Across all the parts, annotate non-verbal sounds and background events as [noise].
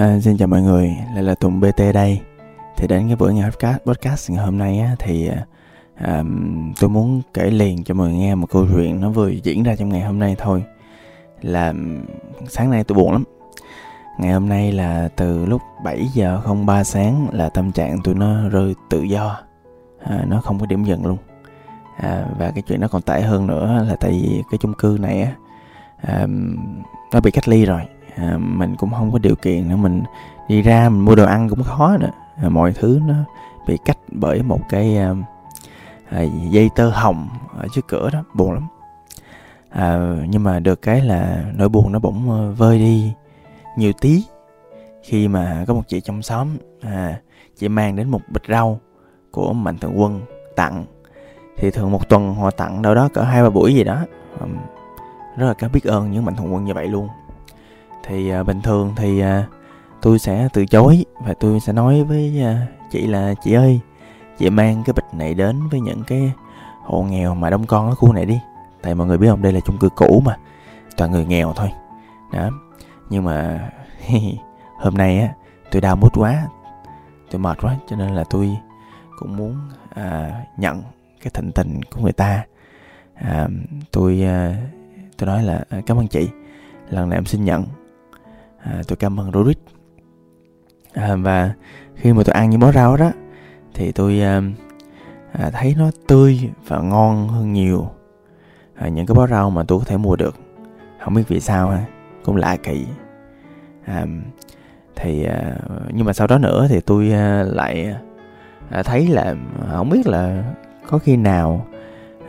À, xin chào mọi người, lại là Tùng BT đây. Thì đến cái buổi ngày podcast, podcast ngày hôm nay á, thì à, tôi muốn kể liền cho mọi người nghe một câu chuyện nó vừa diễn ra trong ngày hôm nay thôi. Là sáng nay tôi buồn lắm. Ngày hôm nay là từ lúc 7 giờ 03 sáng là tâm trạng tôi nó rơi tự do. À, nó không có điểm dừng luôn. À, và cái chuyện nó còn tệ hơn nữa là tại vì cái chung cư này á à, nó bị cách ly rồi à, mình cũng không có điều kiện nữa mình đi ra mình mua đồ ăn cũng khó nữa. À, mọi thứ nó bị cách bởi một cái à, à, dây tơ hồng ở trước cửa đó buồn lắm. À, nhưng mà được cái là nỗi buồn nó bỗng ờ, vơi đi nhiều tí khi mà có một chị trong xóm à, chị mang đến một bịch rau của mạnh thường quân tặng. Thì thường một tuần họ tặng đâu đó cỡ hai ba buổi gì đó. À, rất là cảm biết ơn những mạnh thường quân như vậy luôn thì uh, bình thường thì uh, tôi sẽ từ chối và tôi sẽ nói với uh, chị là chị ơi chị mang cái bịch này đến với những cái hộ nghèo mà đông con ở khu này đi. Tại mọi người biết không? Đây là chung cư cũ mà toàn người nghèo thôi. Đó. Nhưng mà [laughs] hôm nay á tôi đau mút quá tôi mệt quá cho nên là tôi cũng muốn à, nhận cái thịnh tình của người ta. À, tôi à, tôi nói là cảm ơn chị lần này em xin nhận à, tôi cảm ơn Rurik à, và khi mà tôi ăn những bó rau đó thì tôi à, à, thấy nó tươi và ngon hơn nhiều. À, những cái bó rau mà tôi có thể mua được. Không biết vì sao ha cũng lạ kỳ. À, thì à, nhưng mà sau đó nữa thì tôi à, lại à, thấy là không biết là có khi nào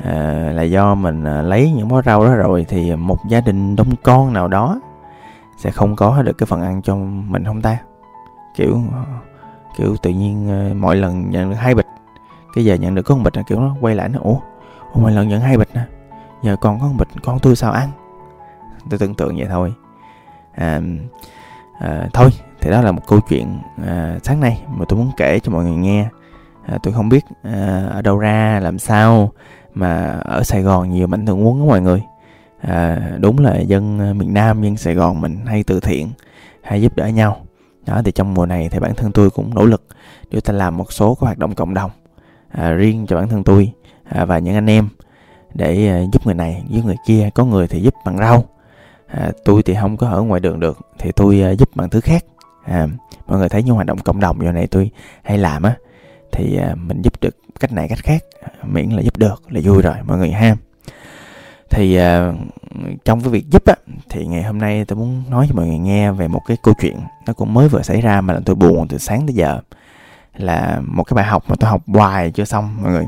à, là do mình à, lấy những bó rau đó rồi thì một gia đình đông con nào đó sẽ không có được cái phần ăn cho mình không ta? Kiểu kiểu tự nhiên ờ, mỗi lần nhận được hai bịch cái giờ nhận được có một bịch là kiểu nó quay lại nó ủa, mỗi lần nhận hai bịch nè giờ còn có một bịch con tôi sao ăn? Tôi tưởng tượng vậy thôi. À, à, thôi thì đó là một câu chuyện à, sáng nay mà tôi muốn kể cho mọi người nghe. À, tôi không biết à, ở đâu ra làm sao mà ở Sài Gòn nhiều mạnh thường quân đó mọi người à, đúng là dân à, miền Nam dân Sài Gòn mình hay từ thiện hay giúp đỡ nhau. Đó thì trong mùa này thì bản thân tôi cũng nỗ lực để ta làm một số các hoạt động cộng đồng à, riêng cho bản thân tôi à, và những anh em để à, giúp người này giúp người kia. Có người thì giúp bằng rau à, tôi thì không có ở ngoài đường được thì tôi à, giúp bằng thứ khác. À, mọi người thấy những hoạt động cộng đồng giờ này tôi hay làm á thì à, mình giúp được cách này cách khác miễn là giúp được là vui rồi mọi người ham thì uh, trong cái việc giúp á thì ngày hôm nay tôi muốn nói cho mọi người nghe về một cái câu chuyện nó cũng mới vừa xảy ra mà tôi buồn từ sáng tới giờ. Là một cái bài học mà tôi học hoài chưa xong mọi người.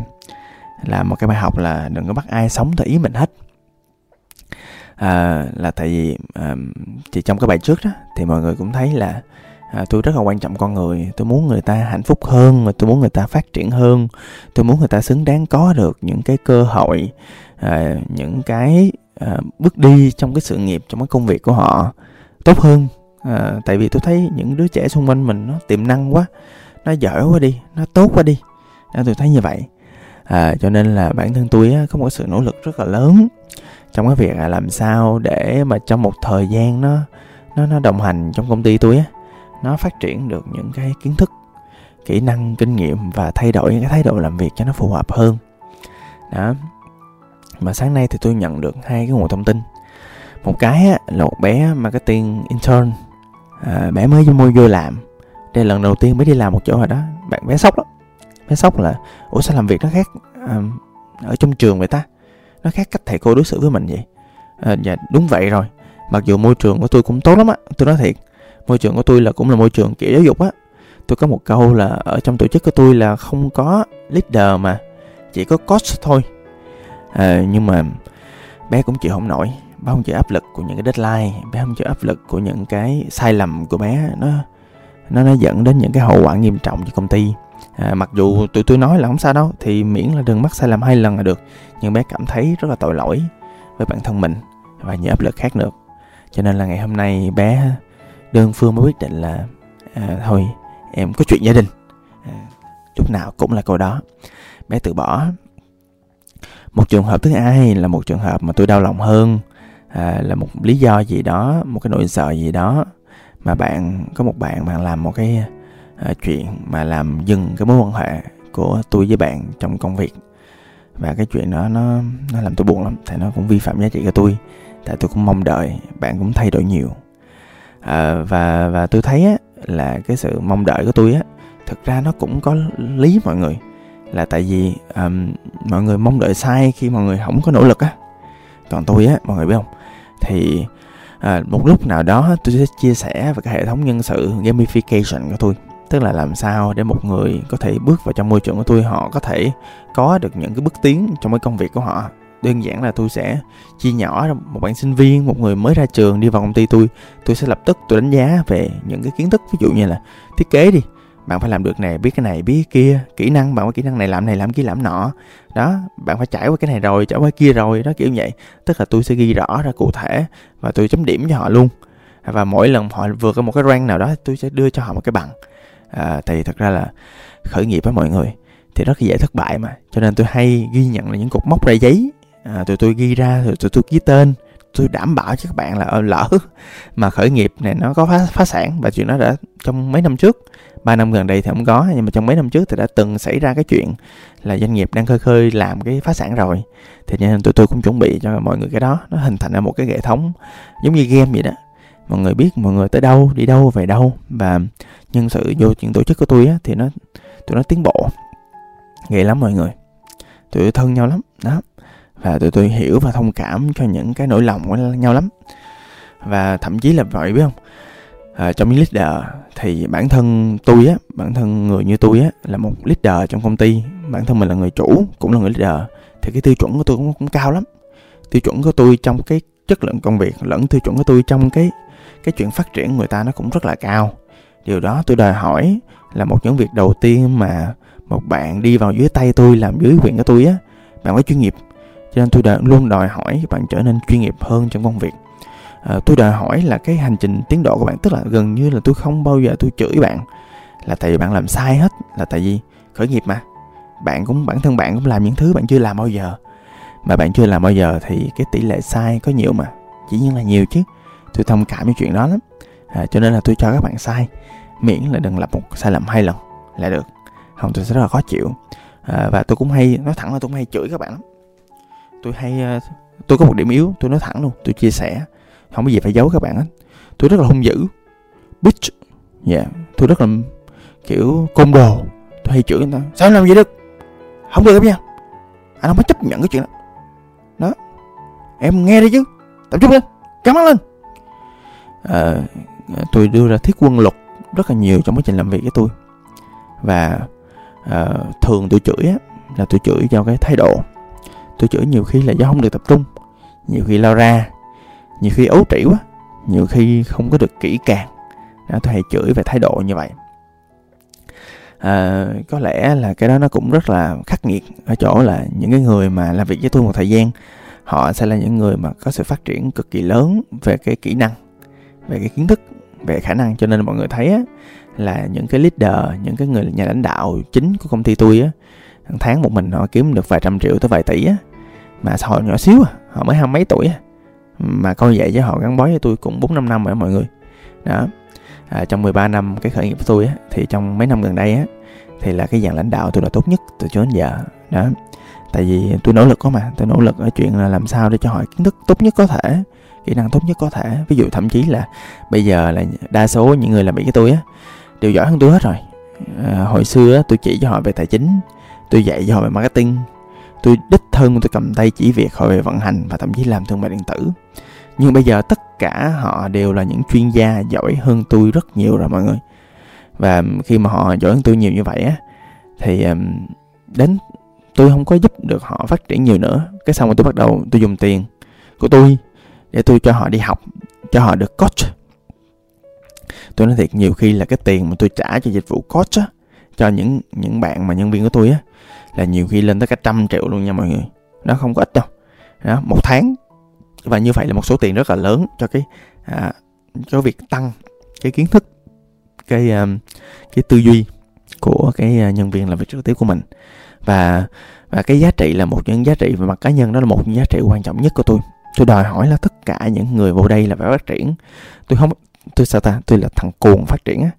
Là một cái bài học là đừng có bắt ai sống theo ý mình hết. À, là tại vì à, thì trong cái bài trước đó thì mọi người cũng thấy là à, tôi rất là quan trọng con người. Tôi muốn người ta hạnh phúc hơn mà tôi muốn người ta phát triển hơn. Tôi muốn người ta xứng đáng có được những cái cơ hội à, những cái à, bước đi trong cái sự nghiệp trong cái công việc của họ tốt hơn. À, tại vì tôi thấy những đứa trẻ xung quanh mình nó tiềm năng quá nó giỏi quá đi nó tốt quá đi. À, tôi thấy như vậy. À, cho nên là bản thân tôi á, có một sự nỗ lực rất là lớn trong cái việc là làm sao để mà trong một thời gian nó nó nó đồng hành trong công ty tôi á nó phát triển được những cái kiến thức kỹ năng kinh nghiệm và thay đổi những cái thái độ làm việc cho nó phù hợp hơn. Đó mà sáng nay thì tôi nhận được hai cái nguồn thông tin. Một cái á, là một bé marketing intern à, bé mới vô môi vô làm. Đây là lần đầu tiên bé đi làm một chỗ rồi đó. Bạn bé sốc lắm. Bé sốc là ủa sao làm việc nó khác à, ở trong trường vậy ta? Nó khác cách thầy cô đối xử với mình vậy? À, dạ đúng vậy rồi. Mặc dù môi trường của tôi cũng tốt lắm á tôi nói thiệt. Môi trường của tôi là cũng là môi trường kiểu giáo dục á. Tôi có một câu là ở trong tổ chức của tôi là không có leader mà chỉ có coach thôi à, nhưng mà bé cũng chịu không nổi. Bé không chịu áp lực của những cái deadline bé không chịu áp lực của những cái sai lầm của bé. Nó nó nó dẫn đến những cái hậu quả nghiêm trọng cho công ty. À, mặc dù tụi tôi nói là không sao đâu thì miễn là đừng mắc sai lầm hai lần là được. Nhưng bé cảm thấy rất là tội lỗi với bản thân mình và những áp lực khác nữa. Cho nên là ngày hôm nay bé đơn phương mới quyết định là à, thôi em có chuyện gia đình. À, lúc nào cũng là câu đó. Bé từ bỏ một trường hợp thứ hai là một trường hợp mà tôi đau lòng hơn. À, là một lý do gì đó một cái nỗi sợ gì đó mà bạn có một bạn bạn làm một cái à, chuyện mà làm dừng cái mối quan hệ của tôi với bạn trong công việc. Và cái chuyện đó nó nó làm tôi buồn lắm tại nó cũng vi phạm giá trị của tôi tại tôi cũng mong đợi bạn cũng thay đổi nhiều. À, và và tôi thấy á, là cái sự mong đợi của tôi á thực ra nó cũng có lý mọi người là tại vì um, mọi người mong đợi sai khi mọi người không có nỗ lực á. Còn tôi á mọi người biết không? Thì à, một lúc nào đó tôi sẽ chia sẻ về cái hệ thống nhân sự gamification của tôi. Tức là làm sao để một người có thể bước vào trong môi trường của tôi họ có thể có được những cái bước tiến trong cái công việc của họ. Đơn giản là tôi sẽ chia nhỏ một bạn sinh viên một người mới ra trường đi vào công ty tôi. Tôi sẽ lập tức tôi đánh giá về những cái kiến thức ví dụ như là thiết kế đi bạn phải làm được này biết cái này biết cái kia kỹ năng bạn có kỹ năng này làm này làm kia làm nọ. Đó bạn phải trải qua cái này rồi trải qua cái kia rồi đó kiểu vậy. Tức là tôi sẽ ghi rõ ra cụ thể và tôi chấm điểm cho họ luôn. Và mỗi lần họ vượt qua một cái rank nào đó tôi sẽ đưa cho họ một cái bằng. À, thì thật ra là khởi nghiệp với mọi người thì rất là dễ thất bại mà. Cho nên tôi hay ghi nhận là những cục mốc ra giấy. À, tụi tôi ghi ra rồi tụi tôi ký tên tôi đảm bảo cho các bạn là ờ, lỡ mà khởi nghiệp này nó có phá, phá sản và chuyện đó đã trong mấy năm trước ba năm gần đây thì không có nhưng mà trong mấy năm trước thì đã từng xảy ra cái chuyện là doanh nghiệp đang khơi khơi làm cái phá sản rồi. Thì nên tụi tôi cũng chuẩn bị cho mọi người cái đó nó hình thành ra một cái hệ thống giống như game vậy đó. Mọi người biết mọi người tới đâu đi đâu về đâu và nhân sự vô chuyện tổ chức của tôi á thì nó tụi nó tiến bộ ghê lắm mọi người. Tụi tôi thân nhau lắm đó và tụi tôi hiểu và thông cảm cho những cái nỗi lòng của nhau lắm. Và thậm chí là vậy biết không? À, trong những leader thì bản thân tôi á bản thân người như tôi á là một leader trong công ty. Bản thân mình là người chủ cũng là người leader. Thì cái tiêu chuẩn của tôi cũng, cũng cao lắm. Tiêu chuẩn của tôi trong cái chất lượng công việc lẫn tiêu chuẩn của tôi trong cái cái chuyện phát triển người ta nó cũng rất là cao. Điều đó tôi đòi hỏi là một những việc đầu tiên mà một bạn đi vào dưới tay tôi làm dưới quyền của tôi á bạn phải chuyên nghiệp cho nên tôi đã luôn đòi hỏi bạn trở nên chuyên nghiệp hơn trong công việc. À, tôi đòi hỏi là cái hành trình tiến độ của bạn tức là gần như là tôi không bao giờ tôi chửi bạn là tại vì bạn làm sai hết là tại vì khởi nghiệp mà. Bạn cũng bản thân bạn cũng làm những thứ bạn chưa làm bao giờ. Mà bạn chưa làm bao giờ thì cái tỷ lệ sai có nhiều mà. Chỉ nhiên là nhiều chứ. Tôi thông cảm với chuyện đó lắm. À, cho nên là tôi cho các bạn sai. Miễn là đừng lặp một sai lầm hai lần là được. Không tôi sẽ rất là khó chịu. À, và tôi cũng hay nói thẳng là tôi cũng hay chửi các bạn lắm tôi hay à, tôi có một điểm yếu tôi nói thẳng luôn tôi chia sẻ. Không có gì phải giấu các bạn hết. Tôi rất là hung dữ. Bitch. Dạ yeah. tôi rất là kiểu côn đồ tôi hay chửi người ta. Sao em làm vậy được? Không được em nha. Anh không có chấp nhận cái chuyện đó. Đó. Em nghe đi chứ. Tập trung lên. Cắm mắt lên. À, tôi đưa ra thiết quân luật rất là nhiều trong quá trình làm việc với tôi. Và à, thường tôi chửi á là tôi chửi cho cái thái độ tôi chửi nhiều khi là do không được tập trung nhiều khi lao ra nhiều khi ấu trĩ quá nhiều khi không có được kỹ càng. Đó, tôi hay chửi về thái độ như vậy. À, có lẽ là cái đó nó cũng rất là khắc nghiệt ở chỗ là những cái người mà làm việc với tôi một thời gian họ sẽ là những người mà có sự phát triển cực kỳ lớn về cái kỹ năng về cái kiến thức về khả năng. Cho nên mọi người thấy á, là những cái leader những cái người nhà lãnh đạo chính của công ty tôi á hàng tháng một mình họ kiếm được vài trăm triệu tới vài tỷ á mà sao họ nhỏ xíu à họ mới hai mấy tuổi à. Mà coi vậy chứ họ gắn bó với tôi cũng bốn năm năm rồi mọi người. Đó. À, trong 13 năm cái khởi nghiệp của tôi á thì trong mấy năm gần đây á thì là cái dạng lãnh đạo tôi là tốt nhất từ trước đến giờ. Đó. Tại vì tôi nỗ lực có mà tôi nỗ lực ở chuyện là làm sao để cho họ kiến thức tốt nhất có thể kỹ năng tốt nhất có thể. Ví dụ thậm chí là bây giờ là đa số những người làm việc với tôi á đều giỏi hơn tôi hết rồi. À, hồi xưa á, tôi chỉ cho họ về tài chính tôi dạy cho họ về marketing tôi đích thân tôi cầm tay chỉ việc họ về vận hành và thậm chí làm thương mại điện tử. Nhưng bây giờ tất cả họ đều là những chuyên gia giỏi hơn tôi rất nhiều rồi mọi người. Và khi mà họ giỏi hơn tôi nhiều như vậy á, thì đến tôi không có giúp được họ phát triển nhiều nữa. Cái xong rồi tôi bắt đầu tôi dùng tiền của tôi để tôi cho họ đi học, cho họ được coach. Tôi nói thiệt, nhiều khi là cái tiền mà tôi trả cho dịch vụ coach á cho những những bạn mà nhân viên của tôi á là nhiều khi lên tới cả trăm triệu luôn nha mọi người. Nó không có ít đâu. Đó, một tháng. Và như vậy là một số tiền rất là lớn cho cái à, cho việc tăng cái kiến thức cái um, cái tư duy của cái à, nhân viên làm việc trực tiếp của mình. Và và cái giá trị là một những giá trị về mặt cá nhân đó là một giá trị quan trọng nhất của tôi. Tôi đòi hỏi là tất cả những người vô đây là phải phát triển. Tôi không tôi sao ta? Tôi là thằng cuồng phát triển á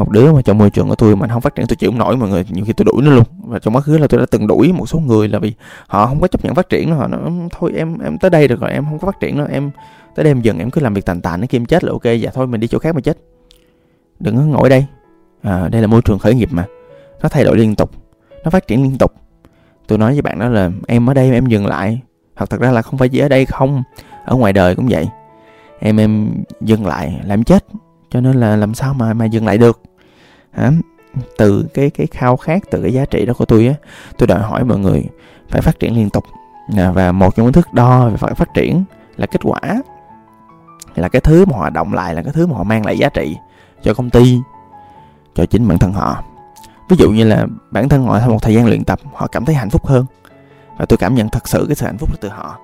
một đứa mà trong môi trường của tôi mà không phát triển tôi chịu không nổi mọi người nhiều khi tôi đuổi nó luôn. Và trong quá khứ là tôi đã từng đuổi một số người là vì họ không có chấp nhận phát triển họ nói thôi em em tới đây được rồi em không có phát triển nữa em tới đây em dừng em cứ làm việc tàn tàn nó kim chết là ok dạ thôi mình đi chỗ khác mà chết. Đừng có ngồi đây. À, đây là môi trường khởi nghiệp mà. Nó thay đổi liên tục nó phát triển liên tục. Tôi nói với bạn đó là em ở đây em dừng lại. Hoặc thật ra là không phải chỉ ở đây không ở ngoài đời cũng vậy. Em em dừng lại làm chết cho nên là làm sao mà mà dừng lại được? Hả? Từ cái cái khao khát từ cái giá trị đó của tôi á tôi đòi hỏi mọi người phải phát triển liên tục. À, và một trong những thước đo về phải phát triển là kết quả là cái thứ mà họ động lại là cái thứ mà họ mang lại giá trị cho công ty cho chính bản thân họ. Ví dụ như là bản thân họ sau một thời gian luyện tập họ cảm thấy hạnh phúc hơn. Và tôi cảm nhận thật sự cái sự hạnh phúc từ họ.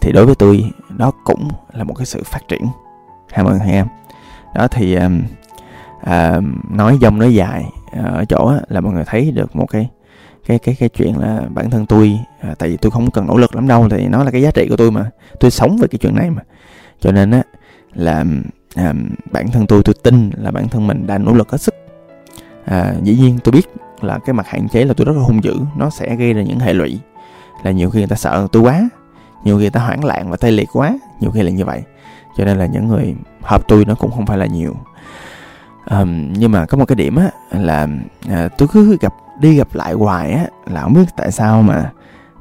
Thì đối với tôi đó cũng là một cái sự phát triển. Hai mọi người em. Đó thì à, nói dông nói dài à, ở chỗ là mọi người thấy được một cái cái cái cái chuyện là bản thân tôi à, tại vì tôi không cần nỗ lực lắm đâu thì nó là cái giá trị của tôi mà. Tôi sống về cái chuyện này mà. Cho nên á là à, bản thân tôi tôi tin là bản thân mình đã nỗ lực hết sức. À, dĩ nhiên tôi biết là cái mặt hạn chế là tôi rất là hung dữ nó sẽ gây ra những hệ lụy. Là nhiều khi người ta sợ tôi quá nhiều khi người ta hoảng loạn và tê liệt quá nhiều khi là như vậy. Cho nên là những người hợp tôi nó cũng không phải là nhiều um, nhưng mà có một cái điểm á là à, tôi cứ gặp đi gặp lại hoài á là không biết tại sao mà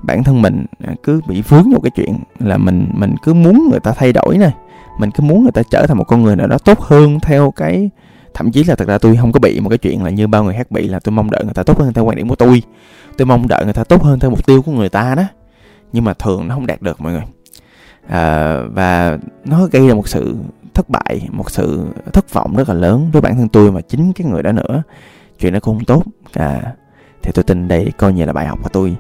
bản thân mình à, cứ bị vướng vào cái chuyện là mình mình cứ muốn người ta thay đổi này mình cứ muốn người ta trở thành một con người nào đó tốt hơn theo cái thậm chí là thật ra tôi không có bị một cái chuyện là như bao người khác bị là tôi mong đợi người ta tốt hơn theo quan điểm của tôi tôi mong đợi người ta tốt hơn theo mục tiêu của người ta đó. Nhưng mà thường nó không đạt được mọi người. À, và nó gây ra một sự thất bại một sự thất vọng rất là lớn với bản thân tôi và chính cái người đó nữa. Chuyện nó cũng không tốt. À, thì tôi tin đây coi như là bài học của tôi.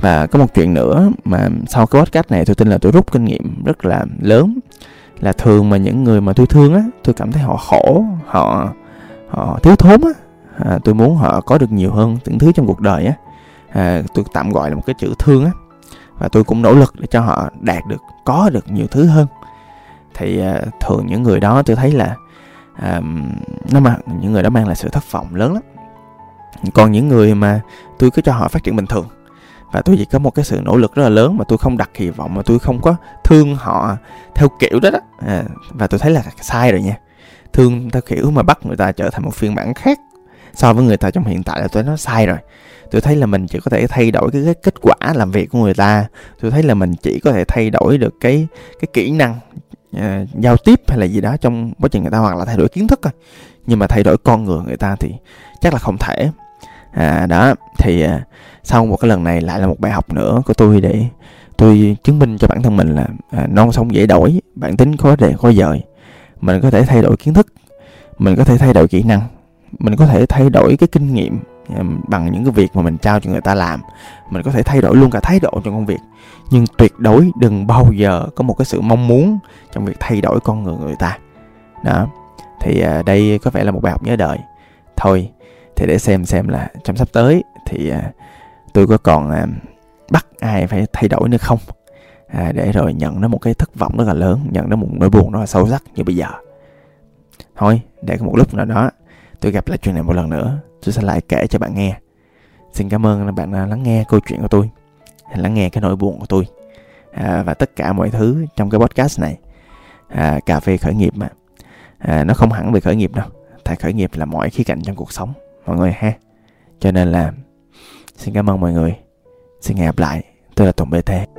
Và có một chuyện nữa mà sau cái podcast này tôi tin là tôi rút kinh nghiệm rất là lớn là thường mà những người mà tôi thương á tôi cảm thấy họ khổ họ họ thiếu thốn á. À, tôi muốn họ có được nhiều hơn những thứ trong cuộc đời á. À, tôi tạm gọi là một cái chữ thương á. Và tôi cũng nỗ lực để cho họ đạt được có được nhiều thứ hơn thì à, thường những người đó tôi thấy là à, nó mà những người đó mang lại sự thất vọng lớn lắm. Còn những người mà tôi cứ cho họ phát triển bình thường và tôi chỉ có một cái sự nỗ lực rất là lớn mà tôi không đặt kỳ vọng mà tôi không có thương họ theo kiểu đó đó. À, và tôi thấy là sai rồi nha. Thương theo kiểu mà bắt người ta trở thành một phiên bản khác so với người ta trong hiện tại là tôi nói sai rồi. Tôi thấy là mình chỉ có thể thay đổi cái, cái kết quả làm việc của người ta. Tôi thấy là mình chỉ có thể thay đổi được cái cái kỹ năng uh, giao tiếp hay là gì đó trong quá trình người ta hoặc là thay đổi kiến thức thôi. Nhưng mà thay đổi con người người ta thì chắc là không thể. À, đó thì uh, sau một cái lần này lại là một bài học nữa của tôi để tôi chứng minh cho bản thân mình là à, non sông dễ đổi bản tính khó đề khó dời. Mình có thể thay đổi kiến thức mình có thể thay đổi kỹ năng mình có thể thay đổi cái kinh nghiệm bằng những cái việc mà mình trao cho người ta làm mình có thể thay đổi luôn cả thái độ trong công việc. Nhưng tuyệt đối đừng bao giờ có một cái sự mong muốn trong việc thay đổi con người người ta. Đó. Thì à, đây có vẻ là một bài học nhớ đời. Thôi thì để xem xem là trong sắp tới thì à, tôi có còn à, bắt ai phải thay đổi nữa không? À, để rồi nhận nó một cái thất vọng rất là lớn nhận nó một nỗi buồn rất là sâu sắc như bây giờ. Thôi để một lúc nào đó tôi gặp lại chuyện này một lần nữa. Tôi sẽ lại kể cho bạn nghe. Xin cảm ơn bạn đã lắng nghe câu chuyện của tôi lắng nghe cái nỗi buồn của tôi. À, và tất cả mọi thứ trong cái podcast này. À, cà phê khởi nghiệp mà. À, nó không hẳn về khởi nghiệp đâu. Tại khởi nghiệp là mọi khía cạnh trong cuộc sống mọi người ha. Cho nên là xin cảm ơn mọi người. Xin hẹn gặp lại. Tôi là tùng bt